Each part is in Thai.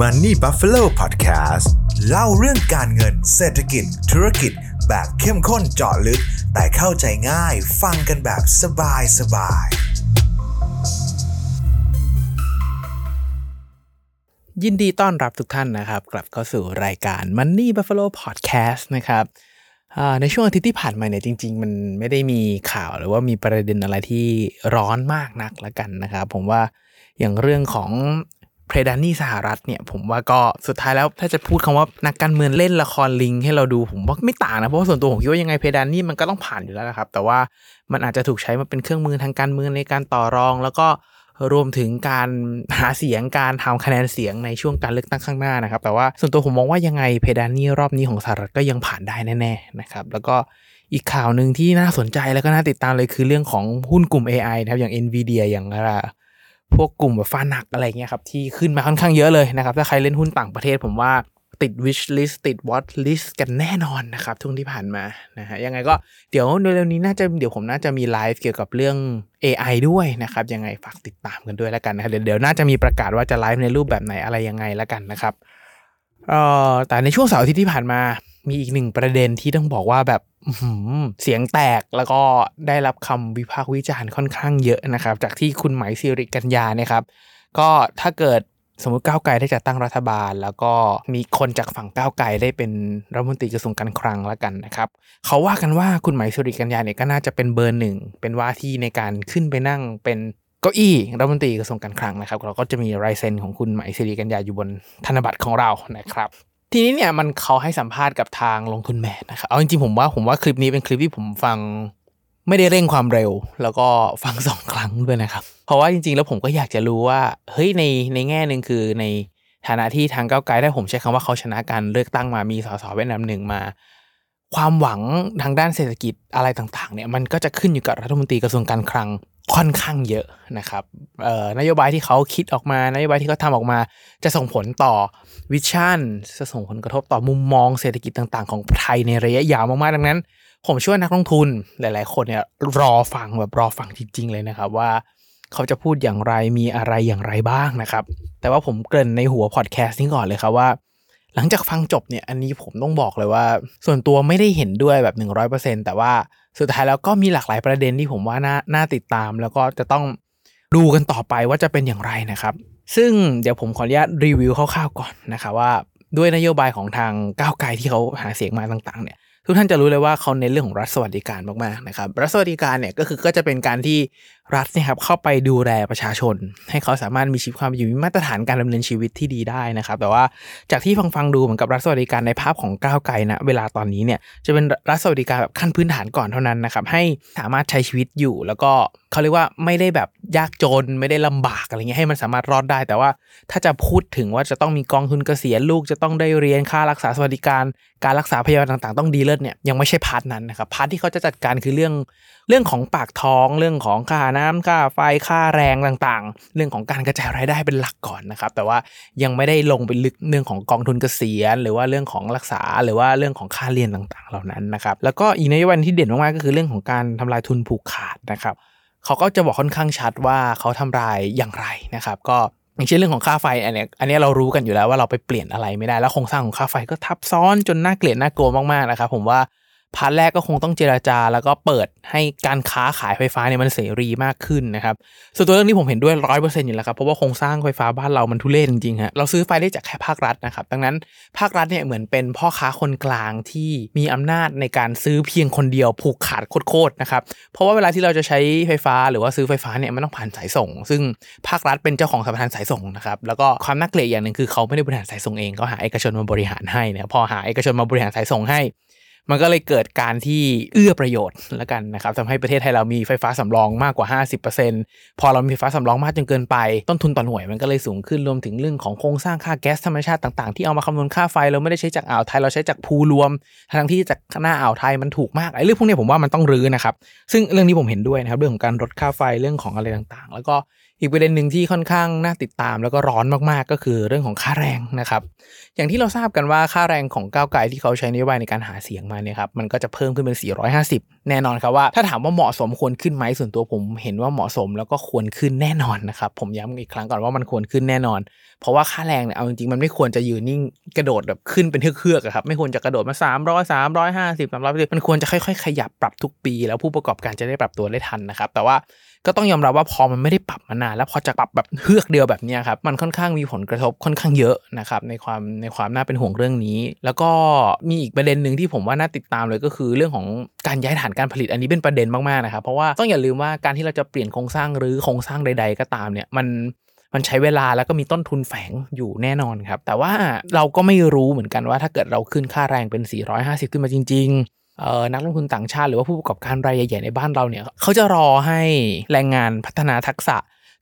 Money Buffalo Podcast เล่าเรื่องการเงินเศรษฐกิจ ธุรกิจ แบบเข้มข้นเจาะลึก แต่เข้าใจง่ายฟังกันแบบสบายสบายยินดีต้อนรับทุกท่านนะครับ กลับเข้าสู่รายการ Money Buffalo Podcast นะครับในช่วงอาทิตย์ที่ผ่านมาเนี่ยจริง ๆ มันไม่ได้มีข่าวหรือว่ามีประเด็นอะไรที่ร้อนมากนักละกันนะครับ ผมว่าอย่างเรื่องของ เพรดานี่สหรัฐเนี่ยผมว่าก็สุดท้ายแล้วถ้าจะพูดคำว่านักการเมืองเล่นละครลิงให้เราดูผมว่าไม่ต่างนะ เพราะว่าส่วนตัวผมคิดว่ายังไงเพดานนี่มันก็ต้องผ่านอยู่แล้วนะครับ แต่ว่ามันอาจจะถูกใช้มาเป็นเครื่องมือทางการเมืองในการต่อรอง แล้วก็รวมถึงการหาเสียงการทำคะแนนเสียงในช่วงการเลือกตั้งข้างหน้านะครับ แต่ว่าส่วนตัวผมมองว่ายังไงเพดานนี่รอบนี้ของสหรัฐก็ยังผ่านได้แน่ๆนะครับแล้วก็อีกข่าวหนึ่งที่น่าสนใจแล้วก็น่าติดตามเลยคือเรื่องของหุ้นกลุ่ม AI นะครับอย่าง NVIDIA อย่างอะไร พวกกลุ่มแบบฟ้าหนักอะไรเงี้ยครับที่ขึ้นมาค่อนข้างเยอะเลยนะครับ ถ้าใครเล่นหุ้นต่างประเทศผมว่าติด wish list ติด watch list กันแน่นอนนะครับช่วงที่ผ่านมานะฮะยังไงก็เดี๋ยวเร็วๆนี้น่าจะเดี๋ยวผมน่าจะมีไลฟ์เกี่ยวกับเรื่อง AI ด้วยนะครับยังไงฝากติดตามกันด้วยแล้วกันนะครับเดี๋ยวน่าจะมีประกาศว่าจะไลฟ์ในรูปแบบไหนอะไรยังไงแล้วกันนะครับเอ่อแต่ในช่วงเสาร์อาทิตย์ที่ผ่านมา มีอีกหนึ่งประเด็นที่ต้องบอกว่าแบบเสียงแตกแล้วก็ได้รับคำวิพากษ์วิจารณ์ค่อนข้างเยอะนะครับ จากที่คุณหมายสิริกัญญาเนี่ยครับ ก็ถ้าเกิดสมมติก้าวไกลได้จัดตั้งรัฐบาล แล้วก็มีคนจากฝั่งก้าวไกลได้เป็นรัฐมนตรีกระทรวงการคลังแล้วกันนะครับเขาว่ากันว่าคุณหมายสุริกัญญาเนี่ยก็น่าจะเป็นเบอร์หนึ่งเป็นว่าที่ในการขึ้นไปนั่งเป็นเก้าอี้รัฐมนตรีกระทรวงการคลังนะครับ เราก็จะมีลายเซ็นของคุณหมายสิริกัญญาอยู่บนธนบัตรของเรานะครับ ทีนี้เนี่ยมันเขาให้สัมภาษณ์กับทางลงทุนแมนนะครับเอาจริงๆผมว่าผมว่าคลิปนี้เป็นคลิปที่ผมฟังไม่ได้เร่งความเร็ว แล้วก็ฟังสองครั้งด้วยนะครับ เพราะว่าจริงๆ แล้วผมก็อยากจะรู้ว่าเฮ้ยในในแง่หนึ่งคือในฐานะที่ทางก้าวไกลได้ผมใช้คำว่าเขาชนะการเลือกตั้งมามีสสเป็นอันดับหนึ่งมา ความหวังทางด้านเศรษฐกิจอะไรต่างๆเนี่ยมันก็จะขึ้นอยู่กับรัฐมนตรีกระทรวงการคลังค่อนข้างเยอะนะครับนโยบายที่เขาคิดออกมานโยบายที่เขาทำออกมา จะส่งผลต่อ วิชั่นจะส่งผลกระทบต่อมุมมองเศรษฐกิจต่างๆ ของไทยในระยะยาวมากๆดังนั้น ผมเชื่อว่านักลงทุนหลาย ๆ คนเนี่ยรอฟังแบบรอฟังจริง ๆ เลยนะครับว่าเขาจะพูดอย่างไรมีอะไรอย่างไรบ้างนะครับ แต่ว่าผมเกริ่นในหัวพอดแคสต์นี้ก่อนเลยครับว่า หลังจากฟังจบเนี่ยอันนี้ผมต้องบอกเลยว่า ส่วนตัวไม่ได้เห็นด้วยแบบ 100%แต่ว่าสุดท้ายแล้วก็มีหลากหลายประเด็นที่ผมว่าน่าน่าติดตาม แล้วก็จะต้องดูกันต่อไปว่าจะเป็นอย่างไรนะครับ ซึ่งเดี๋ยวผมขออนุญาตรีวิวคร่าวๆก่อนนะคะว่าด้วยนโยบายของทางก้าวไกลที่เขาหาเสียงมาต่างๆเนี่ยทุกท่านจะรู้เลยว่าเขาเน้นเรื่องของรัฐสวัสดิการมากๆนะครับรัฐสวัสดิการเนี่ยก็คือก็จะเป็นการที่ รัฐเนี่ยครับเข้าไปดูแลประชาชน ให้เขาสามารถมีชีวิตความอยู่มีมาตรฐานการดำเนินชีวิตที่ดีได้นะครับ แต่ว่าจากที่ฟังฟังดูเหมือนกับรัฐสวัสดิการในภาพของก้าวไกลนะเวลาตอนนี้เนี่ยจะเป็นรัฐสวัสดิการแบบขั้นพื้นฐานก่อนเท่านั้นนะครับให้สามารถใช้ชีวิตอยู่ แล้วก็เขาเรียกว่าไม่ได้แบบยากจนไม่ได้ลำบากอะไรเงี้ยให้มันสามารถรอดได้ แต่ว่าถ้าจะพูดถึงว่าจะต้องมีกองทุนเกษียณลูกจะต้องได้เรียนค่ารักษาสวัสดิการ การรักษาพยาบาลต่าง ๆ ต้องดีเลิศเนี่ยยังไม่ใช่ part นั้นนะครับ part ที่เขาจะจัดการคือเรื่องเรื่องของปากท้องเรื่องของค่าน้ำค่าไฟค่าแรงต่างๆ เรื่องของการกระจายรายได้เป็นหลักก่อนนะครับ แต่ว่ายังไม่ได้ลงไปลึกเรื่องของกองทุนเกษียณ หรือว่าเรื่องของรักษาหรือว่าเรื่องของค่าเรียนต่างๆ เหล่านั้นนะครับแล้วก็อีกนโยบายที่เด่นมากๆก็คือเรื่องของการทำลายทุนผูกขาดนะครับเขาก็จะบอกค่อนข้างชัดว่าเขาทำลายอย่างไรนะครับ ก็อย่างเช่นเรื่องของค่าไฟอันนี้อันนี้เรารู้กันอยู่แล้วว่าเราไปเปลี่ยนอะไรไม่ได้แล้วโครงสร้างของค่าไฟก็ทับซ้อนจนน่าเกลียดน่ากลัวมากๆนะครับผมว่า พาร์ทแรกก็คงต้องเจราจา แล้วก็เปิดให้การค้าขายไฟฟ้าเนี่ยมันเสรีมากขึ้นนะครับส่วนตัวเรื่องนี้ผมเห็นด้วยร้อยเปอร์เซ็นต์อยู่แล้วครับเพราะว่าโครงสร้างไฟฟ้าบ้านเรามันทุเรศจริงๆฮะเราซื้อไฟได้จากแค่ภาครัฐนะครับดังนั้นภาครัฐเนี่ยเหมือนเป็นพ่อค้าคนกลางที่มีอำนาจในการซื้อเพียงคนเดียวผูกขาดโคตรๆนะครับเพราะว่าเวลาที่เราจะใช้ไฟฟ้าหรือว่าซื้อไฟฟ้าเนี่ยมันต้องผ่านสายส่ง ซึ่งภาครัฐเป็นเจ้าของสัมปทานสายส่งนะครับแล้วก็ความน่าเกลียดอย่างหนึ่งคือเขาไม่ได้บริหารสายส่งเองเขาหาเอกชนมาบริหารให้นะพอหาเอกชนมาบริหารสายส่งให้ มันก็เลยเกิดการที่เอื้อประโยชน์แล้วกันนะครับทำให้ประเทศไทยเรามีไฟฟ้าสำรองมากกว่า 50%พอเรามีไฟฟ้าสำรองมากจนเกินไป ต้นทุนต่อหน่วยมันก็เลยสูงขึ้นรวมถึงเรื่องของโครงสร้างค่าแก๊สธรรมชาติต่างๆ ที่เอามาคำนวณค่าไฟเราไม่ได้ใช้จากอ่าวไทยเราใช้จากภูรวม ทั้งที่จากหน้าอ่าวไทยมันถูกมากไอ้เรื่องพวกนี้ผมว่ามันต้องรื้อนะครับซึ่งเรื่องนี้ผมเห็นด้วยนะครับเรื่องของการลดค่าไฟเรื่องของอะไรต่างๆ แล้วก็ อีกประเด็นหนึ่งที่ค่อนข้างน่าติดตาม แล้วก็ร้อนมากๆก็คือเรื่องของค่าแรงนะครับ อย่างที่เราทราบกันว่าค่าแรงของก้าวไกลที่เขาใช้นโยบายในการหาเสียงมาเนี่ยครับมันก็จะเพิ่มขึ้นเป็น 450 แน่นอนครับว่า ถ้าถามว่าเหมาะสมควรขึ้นไหมส่วนตัวผม เห็นว่าเหมาะสมแล้วก็ควรขึ้นแน่นอนนะครับผมย้ำอีกครั้งก่อนว่ามันควรขึ้นแน่นอน เพราะว่าค่าแรงเนี่ยเอาจริงๆมันไม่ควรจะยืนนิ่งกระโดดแบบขึ้นเป็นเทือกๆครับไม่ควรจะกระโดดมา 300 350 300มันควรจะค่อยๆ ขยับปรับทุกปี แล้วผู้ประกอบการจะได้ปรับตัวได้ทันนะครับแต่ว่า ก็ต้องยอมรับว่าพอมันไม่ได้ปรับมานานแล้วพอจะปรับแบบเฮือกเดียวแบบนี้ครับมันค่อนข้างมีผลกระทบค่อนข้างเยอะนะครับในความในความน่าเป็นห่วงเรื่องนี้ แล้วก็มีอีกประเด็นหนึ่งที่ผมว่าน่าติดตามเลยก็คือเรื่องของการย้ายฐานการผลิตอันนี้เป็นประเด็นมากๆนะครับเพราะว่าต้องอย่าลืมว่าการที่เราจะเปลี่ยนโครงสร้างหรือโครงสร้างใด ๆ ก็ตามเนี่ยมันมันใช้เวลาแล้วก็มีต้นทุนแฝงอยู่แน่นอนครับ แต่ว่าเราก็ไม่รู้เหมือนกันว่าถ้าเกิดเราขึ้นค่าแรงเป็น 450 ขึ้นมาจริง ๆ นักลงทุนต่างชาติหรือว่าผู้ประกอบการรายใหญ่ๆในบ้านเราเนี่ยเขาจะรอให้แรงงานพัฒนาทักษะ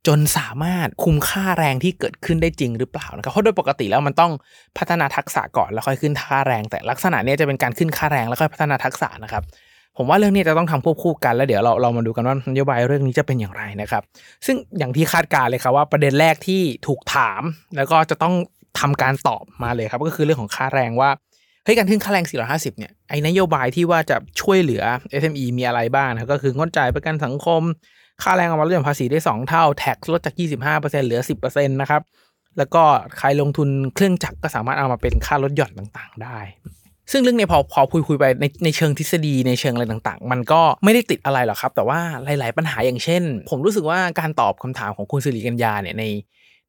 จนสามารถคุมค่าแรงที่เกิดขึ้นได้จริงหรือเปล่านะครับเพราะโดยปกติแล้วมันต้องพัฒนาทักษะก่อนแล้วค่อยขึ้นค่าแรง แต่ลักษณะนี้จะเป็นการขึ้นค่าแรงแล้วค่อยพัฒนาทักษะนะครับผมว่าเรื่องนี้จะต้องทำควบคู่กันแล้วเดี๋ยวเราเรามาดูกันว่านโยบายเรื่องนี้จะเป็นอย่างไรนะครับ ซึ่งอย่างที่คาดการเลยครับว่าประเด็นแรกที่ถูกถาม แล้วก็จะต้องทำการตอบมาเลยครับ ก็คือเรื่องของค่าแรงว่า เฮ้ยการขึ้นค่าแรง 450 เนี่ย ไอ้นโยบายที่ว่าจะช่วยเหลือ SME มีอะไรบ้างนะก็คืองดจ่ายประกันสังคม ค่าแรงเอามาลดหย่อนภาษีได้ 2 เท่า แท็กลดจาก 25%เหลือ 10%นะครับ แล้วก็ใครลงทุนเครื่องจักรก็สามารถเอามาเป็นค่าลดหย่อนต่างๆ ได้ ซึ่งเรื่องนี้พอพอคุยคุยไปในในเชิงทฤษฎีในเชิงอะไรต่างๆ มันก็ไม่ได้ติดอะไรหรอกครับ แต่ว่าหลาย ๆ ปัญหาอย่างเช่น ผมรู้สึกว่าการตอบคำถามของคุณสิริกัญญาเนี่ยใน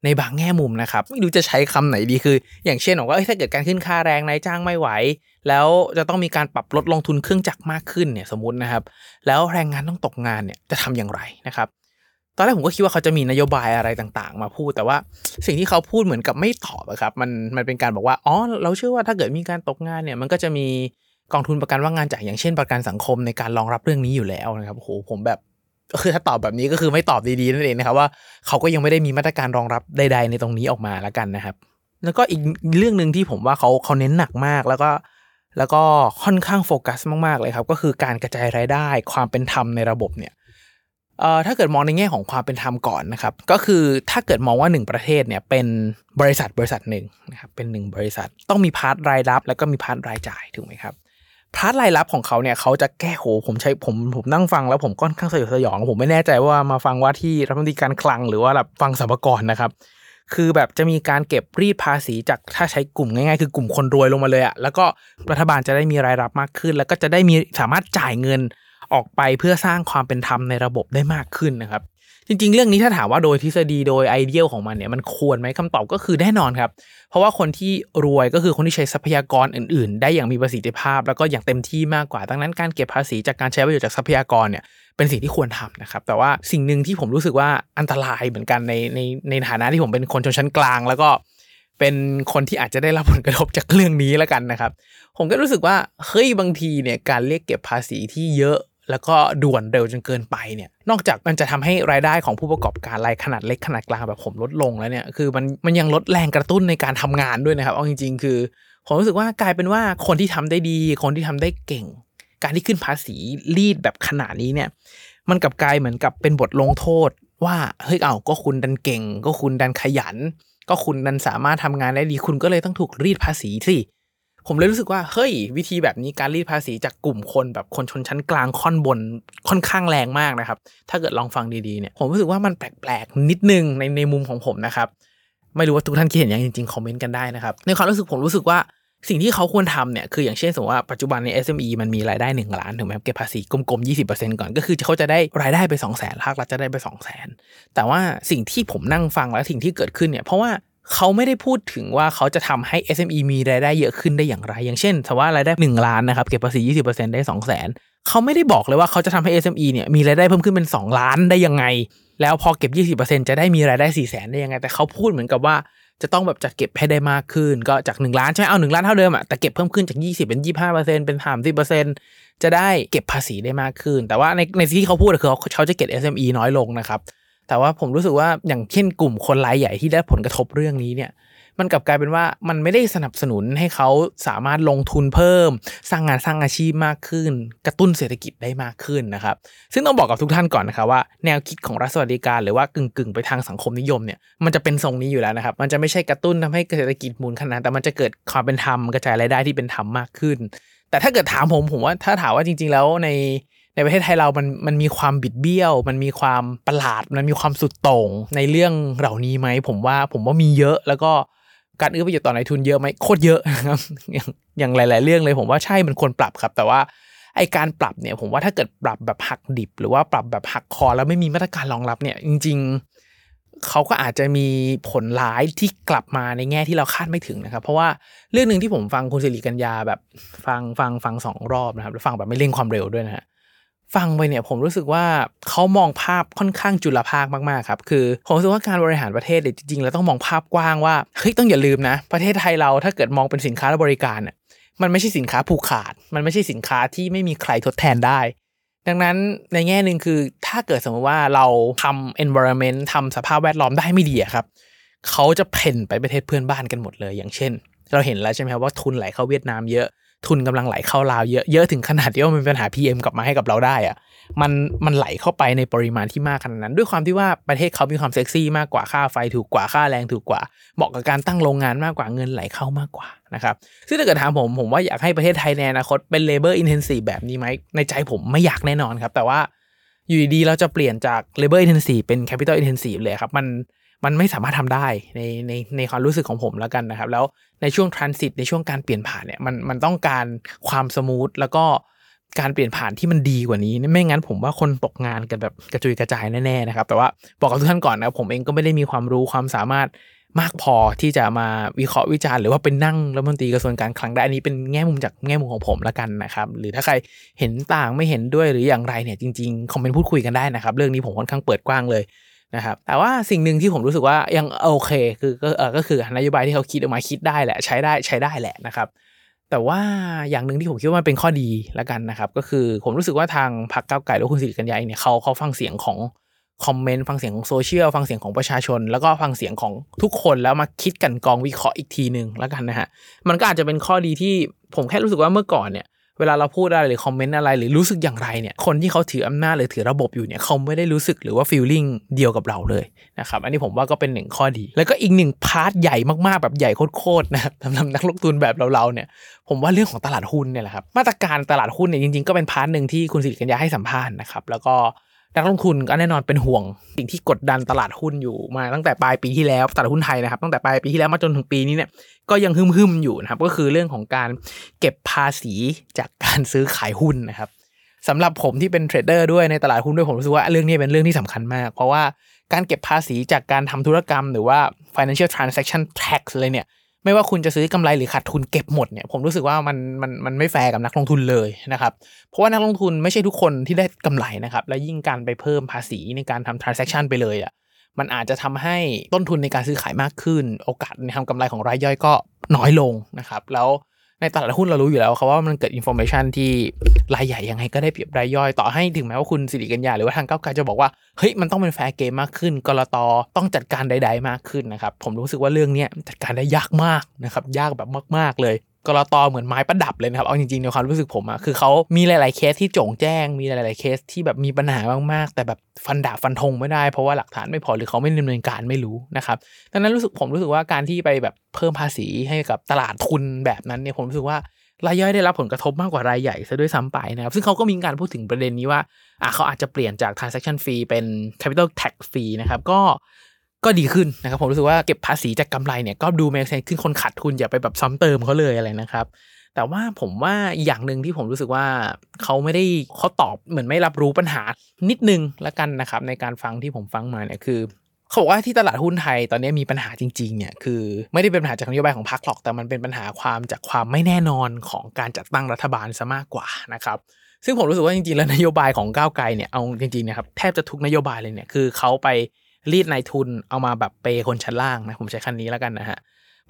ในบางแง่มุมนะครับ ไม่รู้จะใช้คำไหนดีคือ อย่างเช่นบอกว่าถ้าเกิดการขึ้นค่าแรงนายจ้างไม่ไหว แล้วจะต้องมีการปรับลดลงทุนเครื่องจักรมากขึ้นเนี่ยสมมตินะครับ แล้วแรงงานต้องตกงานเนี่ยจะทำอย่างไรนะครับตอนแรกผมก็คิดว่าเขาจะมีนโยบายอะไรต่างๆ มาพูด แต่ว่าสิ่งที่เขาพูดเหมือนกับไม่ตอบครับมันมันเป็นการบอกว่าอ๋อเราเชื่อว่าถ้าเกิดมีการตกงานเนี่ยมันก็จะมีกองทุนประกันว่างงานจ่ายอย่างเช่น ประกันสังคมในการรองรับเรื่องนี้อยู่แล้วนะครับโอ้โหผมแบบ คือถ้าตอบแบบนี้ก็คือไม่ตอบดีๆนั่นเองนะครับว่าเขาก็ยังไม่ได้มีมาตรการรองรับใด ๆ ในตรงนี้ออกมาแล้วกันนะครับ แล้วก็อีกเรื่องหนึ่งที่ผมว่าเขาเขาเน้นหนักมากแล้วก็แล้วก็ค่อนข้างโฟกัสมากๆเลยครับ ก็คือการกระจายรายได้ ความเป็นธรรมในระบบเนี่ยเอ่อถ้าเกิดมองในแง่ของความเป็นธรรมก่อนนะครับ ก็คือถ้าเกิดมองว่าหนึ่งประเทศเนี่ยเป็นบริษัทบริษัทหนึ่งนะครับเป็นหนึ่งบริษัทต้องมี part รายรับ แล้วก็มี part รายจ่ายถูกไหมครับ พาร์ทรายรับของเขาเนี่ยเขาจะแก้โหผมใช้ผมผมนั่งฟังแล้วผมค่อนข้างสยดสยองผมไม่แน่ใจว่ามาฟังว่าที่รัฐมนตรีการคลังหรือว่าแบบฟังสัมภาระนะครับ คือแบบจะมีการเก็บรีดภาษีจากถ้าใช้กลุ่มง่ายๆ คือกลุ่มคนรวยลงมาเลยอะแล้วก็รัฐบาลจะได้มีรายรับมากขึ้น แล้วก็จะได้มีสามารถจ่ายเงินออกไปเพื่อสร้างความเป็นธรรมในระบบได้มากขึ้นนะครับ จริง ๆ เรื่องนี้ถ้าถามว่าโดยทฤษฎีโดยไอเดียของมันเนี่ยมันควรไหมคำตอบก็คือแน่นอนครับ เพราะว่าคนที่รวยก็คือคนที่ใช้ทรัพยากรอื่น ๆ ได้อย่างมีประสิทธิภาพ แล้วก็อย่างเต็มที่มากกว่าดังนั้นการเก็บภาษีจากการใช้ประโยชน์จากทรัพยากรเนี่ยเป็นสิ่งที่ควรทำนะครับ แต่ว่าสิ่งหนึ่งที่ผมรู้สึกว่าอันตรายเหมือนกันในในในฐานะที่ผมเป็นคนชนชั้นกลาง แล้วก็เป็นคนที่อาจจะได้รับผลกระทบจากเรื่องนี้แล้วกันนะครับ ผมก็รู้สึกว่าเฮ้ยบางทีเนี่ยการเรียกเก็บภาษีที่เยอะ แล้วก็ด่วนเร็วจนเกินไปเนี่ย นอกจากมันจะทำให้รายได้ของผู้ประกอบการรายขนาดเล็กขนาดกลางแบบผมลดลงแล้วเนี่ย คือมันมันยังลดแรงกระตุ้นในการทำงานด้วยนะครับ เอาจริง ๆ คือ ผมรู้สึกว่ากลายเป็นว่าคนที่ทำได้ดี คนที่ทำได้เก่ง การที่ขึ้นภาษีรีดแบบขนาดนี้เนี่ย มันกับกลายเหมือนกับเป็นบทลงโทษว่าเฮ้ยเอาก็คุณดันเก่ง ก็คุณดันขยัน ก็คุณดันสามารถทำงานได้ดี คุณก็เลยต้องถูกรีดภาษีสิ ผมเลยรู้สึกว่าเฮ้ย วิธีแบบนี้การรีดภาษีจากกลุ่มคนแบบคนชนชั้นกลางค่อนบนค่อนข้างแรงมากนะครับ ถ้าเกิดลองฟังดีๆเนี่ยผมรู้สึกว่ามันแปลกๆนิดนึงในในมุมของผมนะครับ ไม่รู้ว่าทุกท่านคิดเห็นอย่างจริงๆคอมเมนต์กันได้นะครับในความรู้สึกผมรู้สึกว่าสิ่งที่เขาควรทำเนี่ยคืออย่างเช่นสมมติว่าปัจจุบันใน SME มันมีรายได้ 1 ล้านถูกไหมเก็บภาษีกลมๆ 20%ก่อนก็คือเขาจะได้รายได้ไป 2 0 0 0 0 0ภาครัฐจะได้ไป 2 0 0 0 0 0แต่ว่าสิ่งที่ผมนั่งฟังแล้วสิ่งที่เกิดขึ้นเนี่ยเพราะว่า เขาไม่ได้พูดถึงว่าเขาจะทำให้ SME มีรายได้เยอะขึ้นได้อย่างไร อย่างเช่นถ้าว่ารายได้ 1 ล้านนะครับ เก็บภาษี 20%ได้ 2 0 0 0 0 0เขาไม่ได้บอกเลยว่าเขาจะทำให้ SME เนี่ยมีรายได้เพิ่มขึ้นเป็น 2 ล้านได้ยังไง แล้วพอเก็บ 20%จะได้มีรายได้ 4 0 0 0 0 0 ได้ยังไง แต่เขาพูดเหมือนกับว่าจะต้องแบบจัดเก็บให้ได้มากขึ้น ก็จาก 1 ล้านใช่ไหมเอา 1 ล้านเท่าเดิมอะแต่เก็บเพิ่มขึ้นจาก 20 เป็น 25%เป็น30 จะได้เก็บภาษีได้มากขึ้น แต่ว่าในในที่เขาพูดคือเขาจะเก็บ SME น้อยลงนะครับ แต่ว่าผมรู้สึกว่าอย่างเช่นกลุ่มคนรายใหญ่ที่ได้ผลกระทบเรื่องนี้เนี่ย มันกลับกลายเป็นว่ามันไม่ได้สนับสนุนให้เขาสามารถลงทุนเพิ่ม สร้างงานสร้างอาชีพมากขึ้น กระตุ้นเศรษฐกิจได้มากขึ้นนะครับ ซึ่งต้องบอกกับทุกท่านก่อนนะครับว่าแนวคิดของรัฐสวัสดิการหรือว่ากึ่งกึ่งไปทางสังคมนิยมเนี่ยมันจะเป็นทรงนี้อยู่แล้วนะครับ มันจะไม่ใช่กระตุ้นทำให้เศรษฐกิจหมุนขนาดแต่มันจะเกิดความเป็นธรรมกระจายรายได้ที่เป็นธรรมมากขึ้นแต่ถ้าเกิดถามผมผมว่าถ้าถามว่าจริง ๆ แล้วใน ในประเทศไทยเรามันมันมีความบิดเบี้ยว มันมีความประหลาด มันมีความสุดโต่งในเรื่องเหล่านี้ไหมผมว่าผมว่ามีเยอะแล้วก็การเอื้อประโยชน์ต่อนายทุนเยอะไหมโคตรเยอะนะครับอย่างอย่างหลาย ๆ เรื่องเลยผมว่าใช่มันควรปรับครับ แต่ว่าไอการปรับเนี่ยผมว่าถ้าเกิดปรับแบบหักดิบ หรือว่าปรับแบบหักคอแล้วไม่มีมาตรการรองรับเนี่ยจริง ๆเขาก็อาจจะมีผลร้ายที่กลับมาในแง่ที่เราคาดไม่ถึงนะครับ เพราะว่าเรื่องหนึ่งที่ผมฟังคุณสิริกัญญาแบบฟังฟังฟังสองรอบนะครับแล้วฟังแบบไม่เร่งความเร็วด้วยนะฮะ ฟังไปเนี่ยผมรู้สึกว่าเขามองภาพค่อนข้างจุลภาคมากๆครับคือผมรู้สึกว่าการบริหารประเทศเนี่ยจริงๆแล้วต้องมองภาพกว้างว่าเฮ้ยต้องอย่าลืมนะ ประเทศไทยเราถ้าเกิดมองเป็นสินค้าและบริการเนี่ยมันไม่ใช่สินค้าผูกขาด มันไม่ใช่สินค้าที่ไม่มีใครทดแทนได้ ดังนั้นในแง่หนึ่งคือถ้าเกิดสมมติว่าเราทำ environment ทำสภาพแวดล้อมได้ไม่ดีครับเขาจะเพ่นไปประเทศเพื่อนบ้านกันหมดเลย อย่างเช่น เราเห็นแล้วใช่ไหมครับว่าทุนไหลเข้าเวียดนามเยอะ ทุนกำลังไหลเข้าลาวเยอะเยอะถึงขนาดที่ว่ามันเป็นปัญหา PM กลับมาให้กับเราได้อะมันมันไหลเข้าไปในปริมาณที่มากขนาดนั้น ด้วยความที่ว่าประเทศเขามีความเซ็กซี่มากกว่าค่าไฟถูกกว่าค่าแรงถูกกว่าเหมาะกับการตั้งโรงงานมากกว่าเงินไหลเข้ามากกว่านะครับซึ่งถ้าเกิดถามผมผมว่าอยากให้ประเทศไทยในอนาคตเป็น labor intensive แบบนี้ไหมในใจผมไม่อยากแน่นอนครับ แต่ว่าอยู่ดีๆเราจะเปลี่ยนจาก labor intensive เป็น capital intensive เลยครับมัน มันไม่สามารถทำได้ในในในความรู้สึกของผมแล้วกันนะครับ แล้วในช่วง transit ในช่วงการเปลี่ยนผ่านเนี่ยมันมันต้องการความสมูทแล้วก็การเปลี่ยนผ่านที่มันดีกว่านี้ไม่งั้นผมว่าคนตกงานกันแบบกระจุยกระจายแน่ๆนะครับ แต่ว่าบอกกับทุกท่านก่อนนะผมเองก็ไม่ได้มีความรู้ความสามารถมากพอที่จะมาวิเคราะห์วิจารณ์หรือว่าเป็นนั่งรัฐมนตรีกระทรวงการคลังได้อันนี้เป็นแง่มุมจากแง่มุมของผมละกันนะครับ หรือถ้าใครเห็นต่างไม่เห็นด้วยหรืออย่างไรเนี่ยจริงๆคอมเมนต์พูดคุยกันได้นะครับ เรื่องนี้ผมค่อนข้างเปิดกว้างเลย นะครับแต่ว่าสิ่งหนึ่งที่ผมรู้สึกว่ายังโอเคคือก็เออก็คือนโยบายที่เขาคิดออกมาคิดได้แหละใช้ได้ใช้ได้แหละนะครับ แต่ว่าอย่างหนึ่งที่ผมคิดว่ามันเป็นข้อดีแล้วกันนะครับ ก็คือผมรู้สึกว่าทางพรรคก้าวไก่หรือคุณสิริกัญญาเนี่ยเขาเขาฟังเสียงของคอมเมนต์ฟังเสียงของโซเชียลฟังเสียงของประชาชน แล้วก็ฟังเสียงของทุกคนแล้วมาคิดกันกรองวิเคราะห์อีกทีหนึ่งแล้วกันนะฮะมันก็อาจจะเป็นข้อดีที่ผมแค่รู้สึกว่าเมื่อก่อนเนี่ย เวลาเราพูดอะไรหรือคอมเมนต์อะไรหรือรู้สึกอย่างไรเนี่ยคนที่เขาถืออำนาจหรือถือระบบอยู่เนี่ยเขาไม่ได้รู้สึกหรือว่า feeling เดียวกับเราเลยนะครับอันนี้ผมว่าก็เป็นหนึ่งข้อดี แล้วก็อีกหนึ่ง part ใหญ่มากๆแบบใหญ่โคตรๆนะครับสำหรับนักลงทุนแบบเราๆเนี่ยผมว่าเรื่องของตลาดหุ้นเนี่ยแหละครับมาตรการตลาดหุ้นเนี่ยจริงๆก็เป็น part หนึ่งที่คุณสิริกัญญาให้สัมภาษณ์นะครับแล้วก็ นักลงทุนก็แน่นอนเป็นห่วง สิ่งที่กดดันตลาดหุ้นอยู่มาตั้งแต่ปลายปีที่แล้วตลาดหุ้นไทยนะครับตั้งแต่ปลายปีที่แล้วมาจนถึงปีนี้เนี่ยก็ยังฮึ่มๆอยู่นะครับก็คือเรื่องของการเก็บภาษีจากการซื้อขายหุ้นนะครับสำหรับผมที่เป็นเทรดเดอร์ด้วยในตลาดหุ้นด้วยผมรู้สึกว่าเรื่องนี้เป็นเรื่องที่สำคัญมาก เพราะว่าการเก็บภาษีจากการทำธุรกรรม หรือว่า financial transaction tax เลยเนี่ย ไม่ว่าคุณจะซื้อกำไรหรือขาดทุนเก็บหมดเนี่ยผมรู้สึกว่ามันมันมันไม่แฟร์กับนักลงทุนเลยนะครับ เพราะว่านักลงทุนไม่ใช่ทุกคนที่ได้กำไรนะครับและยิ่งการไปเพิ่มภาษีในการทำ transaction ไปเลยอะ่ะมันอาจจะทำให้ต้นทุนในการซื้อขายมากขึ้น โอกาสในทำกำไรของรายย่อยก็น้อยลงนะครับ แล้ว ในตลาดหุ้นเรารู้อยู่แล้วครับว่ามันเกิด information ที่รายใหญ่ยังไงก็ได้เปรียบรายย่อยต่อให้ถึงแม้ว่าคุณสิริกัญญาหรือว่าทางก้าวไกลจะบอกว่าเฮ้ยมันต้องเป็น fair game มากขึ้น ก.ล.ต. ต้องจัดการใด ๆ มากขึ้นนะครับผมรู้สึกว่าเรื่องนี้จัดการได้ยากมากนะครับยากแบบมาก ๆเลย กรตเหมือนไม้ประดับเลยนะครับ เอาจริงๆในความรู้สึกผมอะคือเขามีหลาย ๆเคสที่โจ่งแจ้ง มีหลาย ๆเคสที่แบบมีปัญหามากๆ แต่แบบฟันดาบฟันธงไม่ได้เพราะว่าหลักฐานไม่พอหรือเขาไม่ดำเนินการไม่รู้นะครับดังนั้นรู้สึกผมรู้สึกว่าการที่ไปแบบเพิ่มภาษีให้กับตลาดทุนแบบนั้นเนี่ยผมรู้สึกว่ารายย่อยได้รับผลกระทบมากกว่ารายใหญ่ซะด้วยซ้ำไปนะครับ ซึ่งเขาก็มีการพูดถึงประเด็นนี้ว่าอะเขาอาจจะเปลี่ยนจาก transaction fee เป็น capital tax fee นะครับ ก็ ก็ดีขึ้นนะครับผมรู้สึกว่าเก็บภาษีจากกำไรเนี่ยก็ดูแมกเซนขึ้นคนขาดทุนอย่าไปแบบซ้ำเติมเขาเลยอะไรนะครับแต่ว่าผมว่าอย่างหนึ่งที่ผมรู้สึกว่าเขาไม่ได้เขาตอบเหมือนไม่รับรู้ปัญหานิดนึงละกันนะครับ ในการฟังที่ผมฟังมาเนี่ยคือเขาบอกว่าที่ตลาดหุ้นไทยตอนนี้มีปัญหาจริงๆเนี่ยคือไม่ได้เป็นปัญหาจากนโยบายของพรรคหรอกแต่มันเป็นปัญหาความจากความไม่แน่นอนของการจัดตั้งรัฐบาลซะมากกว่านะครับซึ่งผมรู้สึกว่าจริงๆแล้วนโยบายของก้าวไกลเนี่ยเอาจริงๆนะครับแทบจะทุกนโยบายเลยเนี่ยคือเขาไป รีดนายทุนเอามาแบบเปคนชั้นล่างนะผมใช้คันนี้แล้วกันนะฮะ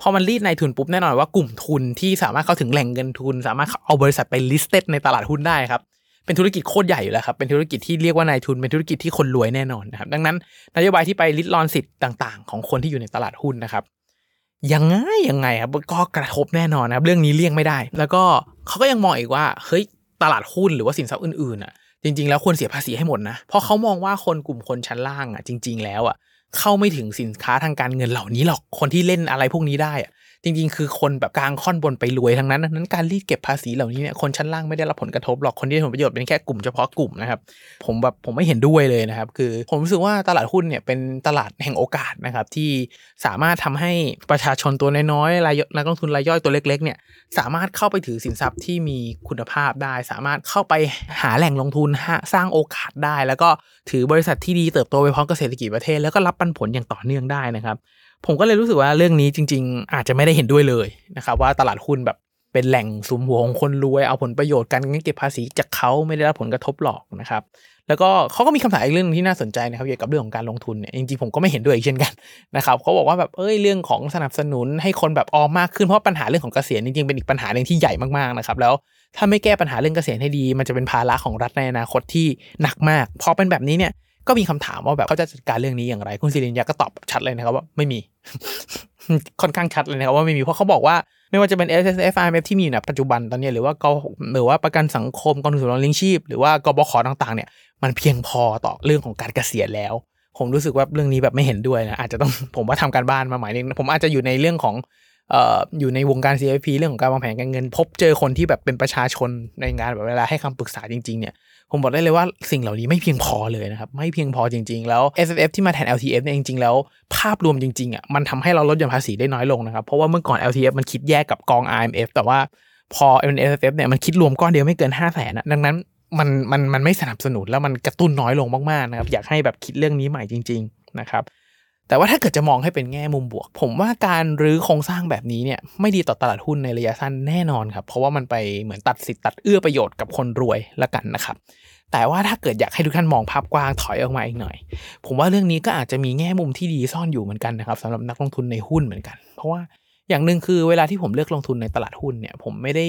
พอมันรีดนายทุนปุ๊บแน่นอนว่ากลุ่มทุนที่สามารถเข้าถึงแหล่งเงินทุน สามารถเอาบริษัทไปลิสต์ในตลาดหุ้นได้ครับเป็นธุรกิจโคตรใหญ่อยู่แล้วครับ เป็นธุรกิจที่เรียกว่านายทุน เป็นธุรกิจที่คนรวยแน่นอนนะครับ ดังนั้นนโยบายที่ไปลิดรอนสิทธิ์ต่าง ๆ ของคนที่อยู่ในตลาดหุ้นนะครับ ยังไงยังไงครับ ก็กระทบแน่นอนนะครับ เรื่องนี้เลี่ยงไม่ได้ แล้วก็เขาก็ยังมองอีกว่า เฮ้ย ตลาดหุ้นหรือว่าสินทรัพย์อื่นๆอะ จริง ๆ แล้วควรเสียภาษีให้หมดนะ เพราะเขามองว่าคนกลุ่มคนชั้นล่างอะจริง ๆ แล้วอะเข้าไม่ถึงสินค้าทางการเงินเหล่านี้หรอกคนที่เล่นอะไรพวกนี้ได้อะ จริงๆ คือคนแบบกลางค่อนบนไปรวยทั้งนั้นนั้นการรีดเก็บภาษีเหล่านี้เนี่ยคนชั้นล่างไม่ได้รับผลกระทบหรอกคนที่ได้ผลประโยชน์เป็นแค่กลุ่มเฉพาะกลุ่มนะครับผมแบบผมไม่เห็นด้วยเลยนะครับ คือผมรู้สึกว่าตลาดหุ้นเนี่ยเป็นตลาดแห่งโอกาสนะครับที่สามารถทำให้ประชาชนตัวน้อยๆรายนักลงทุนรายย่อยตัวเล็กๆเนี่ยสามารถเข้าไปถือสินทรัพย์ที่มีคุณภาพได้ สามารถเข้าไปหาแหล่งลงทุนสร้างโอกาสได้ แล้วก็ถือบริษัทที่ดีเติบโตไปพร้อมกับเศรษฐกิจประเทศแล้วก็รับปันผลอย่างต่อเนื่องได้นะครับ ผมก็เลยรู้สึกว่าเรื่องนี้จริง ๆ อาจจะไม่ได้เห็นด้วยเลยนะครับว่าตลาดหุ้นแบบเป็นแหล่งสุมหัวของคนรวยเอาผลประโยชน์การเก็บภาษีจากเขาไม่ได้รับผลกระทบหรอกนะครับ แล้วก็เขาก็มีคำถามอีกเรื่องที่น่าสนใจนะครับเกี่ยวกับเรื่องของการลงทุนเนี่ยจริงๆผมก็ไม่เห็นด้วยเช่นกันนะครับเขาบอกว่าแบบเอ้ยเรื่องของสนับสนุนให้คนแบบออมมากขึ้นเพราะปัญหาเรื่องของเกษียณจริงๆเป็นอีกปัญหาหนึ่งที่ใหญ่มากๆนะครับแล้วถ้าไม่แก้ปัญหาเรื่องเกษียณให้ดี มันจะเป็นภาระของรัฐในอนาคตที่หนักมากพอเป็นแบบนี้เนี่ย ก็มีคำถามว่าแบบเขาจะจัดการเรื่องนี้อย่างไร คุณสิรินยาก็ตอบชัดเลยนะครับว่าไม่มี ค่อนข้างชัดเลยนะครับว่าไม่มีเพราะเขาบอกว่าไม่ว่าจะเป็น S S F I M F ที่มีอยู่ในปัจจุบันตอนนี้หรือว่ากหรือว่าประกันสังคมกองทุนสำรองเลี้ยงชีพ หรือว่ากบขต่างๆเนี่ยมันเพียงพอต่อเรื่องของการเกษียณแล้ว ผมรู้สึกว่าเรื่องนี้แบบไม่เห็นด้วยนะอาจจะต้องผมว่าทำการบ้านมาหมายนึงผมอาจจะอยู่ในเรื่องของ อยู่ในวงการ CFP เรื่องของการวางแผนการเงิน พบเจอคนที่แบบเป็นประชาชนในงานแบบเวลาให้คำปรึกษาจริง ๆ เนี่ยผมบอกได้เลยว่าสิ่งเหล่านี้ไม่เพียงพอเลยนะครับ ไม่เพียงพอจริง ๆ แล้ว S F F ที่มาแทน L T F เนี่ยจริง ๆ แล้ว ภาพรวมจริงๆอะมันทำให้เราลดหย่อนภาษีได้น้อยลงนะครับ เพราะว่าเมื่อก่อน L T F มันคิดแยกกับกอง R M F แต่ว่าพอ S F F เนี่ยมันคิดรวมก้อนเดียวไม่เกิน 5 0 0แสนนะดังนั้นมันมันมันไม่สนับสนุนแล้วมันกระตุ้นน้อยลงมากๆนะครับอยากให้แบบคิดเรื่องนี้ใหม่จริง ๆ นะครับ แต่ว่าถ้าเกิดจะมองให้เป็นแง่มุมบวก ผมว่าการรื้อโครงสร้างแบบนี้เนี่ยไม่ดีต่อตลาดหุ้นในระยะสั้นแน่นอนครับ เพราะว่ามันไปเหมือนตัดสิทธิ์ตัดเอื้อประโยชน์กับคนรวยละกันนะครับแต่ว่าถ้าเกิดอยากให้ทุกท่านมองภาพกว้างถอยออกมาอีกหน่อย ผมว่าเรื่องนี้ก็อาจจะมีแง่มุมที่ดีซ่อนอยู่เหมือนกันนะครับสำหรับนักลงทุนในหุ้นเหมือนกัน เพราะว่า อย่างหนึ่งคือเวลาที่ผมเลือกลงทุนในตลาดหุ้นเนี่ย ผมไม่ได้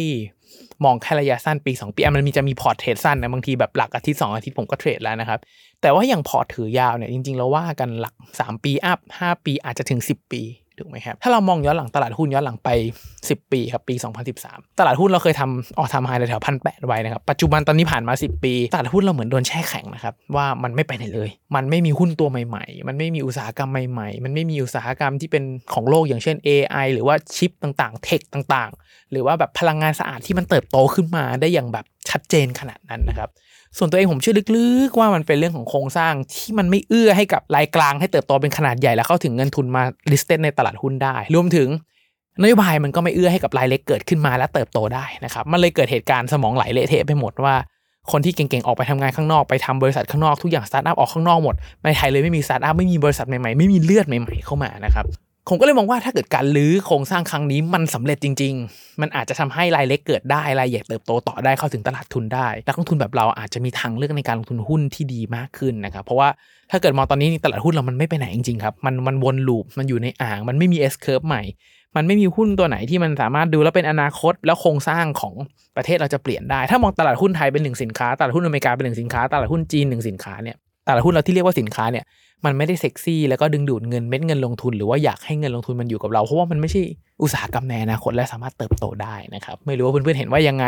มองแค่ระยะสั้นปี 2 ปีมันมีจะมีพอร์ตเทรดสั้นนะบางทีแบบหลักอาทิตย์2อาทิตย์ผมก็เทรดแล้วนะครับ แต่ว่าอย่างพอร์ตถือยาวเนี่ยจริงๆเราว่ากันหลัก 3 ปี up 5ปีอาจจะถึง 10 ปี ถูกไหมครับ ถ้าเรามองย้อนหลังตลาดหุ้นย้อนหลังไป 10 ปีครับปี 2013 ตลาดหุ้นเราเคยทำ all time high แถวพันแปดไว้นะครับ ปัจจุบันตอนนี้ผ่านมา 10 ปี ตลาดหุ้นเราเหมือนโดนแช่แข็งนะครับ ว่ามันไม่ไปไหนเลย มันไม่มีหุ้นตัวใหม่ ๆ มันไม่มีอุตสาหกรรมใหม่ๆ มันไม่มีอุตสาหกรรมที่เป็นของโลกอย่างเช่น AI หรือว่าชิปต่างๆ เทคต่างๆ หรือว่าแบบพลังงานสะอาดที่มันเติบโตขึ้นมาได้อย่างแบบ ชัดเจนขนาดนั้นนะครับ ส่วนตัวเองผมเชื่อลึกๆ ว่ามันเป็นเรื่องของโครงสร้างที่มันไม่เอื้อให้กับรายกลางให้เติบโตเป็นขนาดใหญ่แล้วเข้าถึงเงินทุนมา listed ในตลาดหุ้นได้ รวมถึงนโยบายมันก็ไม่เอื้อให้กับรายเล็กเกิดขึ้นมาและเติบโตได้นะครับ มันเลยเกิดเหตุการณ์สมองไหลเละเทะไปหมดว่าคนที่เก่งๆ ออกไปทำงานข้างนอกไปทำบริษัทข้างนอกทุกอย่างสตาร์ทอัพออกข้างนอกหมดในไทยเลยไม่มีสตาร์ทอัพไม่มีบริษัทใหม่ๆ ไม่มีเลือดใหม่ๆเข้ามานะครับ ผมก็เลยมองว่าถ้าเกิดการลื้อโครงสร้างครั้งนี้มันสำเร็จจริง ๆ มันอาจจะทำให้รายเล็กเกิดได้รายใหญ่เติบโตต่อได้เข้าถึงตลาดทุนได้นักลงทุนแบบเราอาจจะมีทางเลือกในการลงทุนหุ้นที่ดีมากขึ้นนะครับเพราะว่าถ้าเกิดมองตอนนี้ตลาดหุ้นเรามันไม่ไปไหนจริงๆครับมันมันวนลูปมันอยู่ในอ่าง มันไม่มี S curve ใหม่ มันไม่มีหุ้นตัวไหนที่มันสามารถดูแล้วเป็นอนาคตแล้วโครงสร้างของประเทศเราจะเปลี่ยนได้ ถ้ามองตลาดหุ้นไทยเป็นหนึ่งสินค้าตลาดหุ้นอเมริกาเป็นหนึ่งสินค้าตลาดหุ้นจีนหนึ่งสินค้าเนี่ย ตลาดหุ้นเราที่เรียกว่าสินค้าเนี่ยมันไม่ได้เซ็กซี่แล้วก็ดึงดูดเงินเม็ดเงินลงทุนหรือว่าอยากให้เงินลงทุนมันอยู่กับเรา เพราะว่ามันไม่ใช่อุตสาหกรรมในอนาคตและสามารถเติบโตได้นะครับไม่รู้ว่าเพื่อนๆเห็นว่ายังไง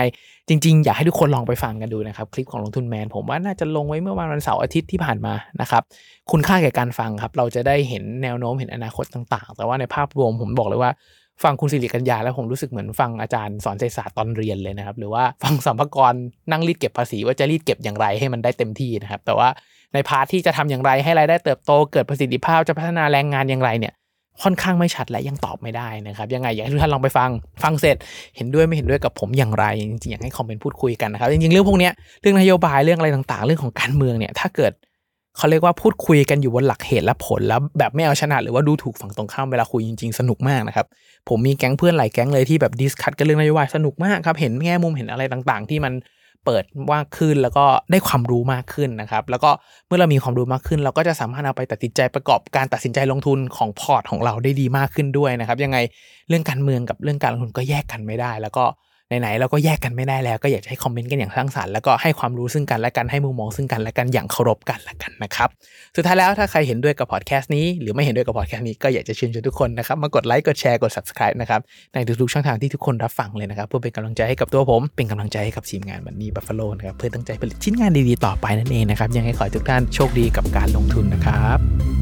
จริง ๆ อยากให้ทุกคนลองไปฟังกันดูนะครับ คลิปของลงทุนแมน ผมว่าน่าจะลงไว้เมื่อวันวันเสาร์อาทิตย์ที่ผ่านมานะครับคุณค่าแก่การฟังครับเราจะได้เห็นแนวโน้มเห็นอนาคตต่างๆ แต่ว่าในภาพรวมผมบอกเลยว่าฟังคุณสิริกัญญาแล้วผมรู้สึกเหมือนฟังอาจารย์สอนเศรษฐศาสตร์ตอนเรียนเลยนะครับ หรือว่าฟังสัมภาระนั่งรีดเก็บภาษีว่าจะรีดเก็บอย่างไรให้มันได้เต็มที่นะครับ แต่ว่า ใน part ที่จะทำอย่างไรให้รายได้เติบโตเกิดประสิทธิภาพจะพัฒนาแรงงานอย่างไรเนี่ยค่อนข้างไม่ชัดและยังตอบไม่ได้นะครับยังไงอยากให้ทุกท่านลองไปฟังฟังเสร็จ เห็นด้วยไม่เห็นด้วยกับผมอย่างไรจริงๆอยากให้คอมเมนต์พูดคุยกันนะครับจริงๆเรื่องพวกนี้เรื่องนโยบายเรื่องอะไรต่างๆ เรื่องของการเมืองเนี่ยถ้าเกิดเขาเรียกว่าพูดคุยกันอยู่บนหลักเหตุและผลแล้วแบบไม่เอาชนะหรือว่าดูถูกฝั่งตรงข้ามเวลาคุยจริงๆสนุกมากนะครับผมมีแก๊งเพื่อนหลายแก๊งเลยที่แบบ discuss กันเรื่องนโยบายสนุกมากครับเห็นแง่มุมเห็นอะไรต่างๆ ที่มัน เปิดมากขึ้นแล้วก็ได้ความรู้มากขึ้นนะครับ แล้วก็เมื่อเรามีความรู้มากขึ้น เราก็จะสามารถเอาไปตัดสินใจประกอบการตัดสินใจลงทุนของพอร์ตของเราได้ดีมากขึ้นด้วยนะครับ ยังไงเรื่องการเมืองกับเรื่องการลงทุนก็แยกกันไม่ได้ แล้วก็ ไหนๆเราก็แยกกันไม่ได้แล้วก็อยากจะให้คอมเมนต์กันอย่างสร้างสรรค์แล้วก็ให้ความรู้ซึ่งกันและกันให้มุมมองซึ่งกันและกันอย่างเคารพกันละกันนะครับสุดท้ายแล้วถ้าใครเห็นด้วยกับพอดแคสต์นี้หรือไม่เห็นด้วยกับพอดแคสต์นี้ก็อยากจะเชิญชวนทุกคนนะครับมากดไลค์กดแชร์กด subscribe นะครับในทุกๆช่องทางที่ทุกคนรับฟังเลยนะครับเพื่อเป็นกำลังใจให้กับตัวผม เป็นกำลังใจให้กับทีมงานบันนี่บัฟฟาโลนะครับเพื่อตั้งใจผลิตชิ้นงานดีๆต่อไปนั่นเองนะครับยังไงขอให้ทุกท่านโชคดีกับการลงทุนนะครับ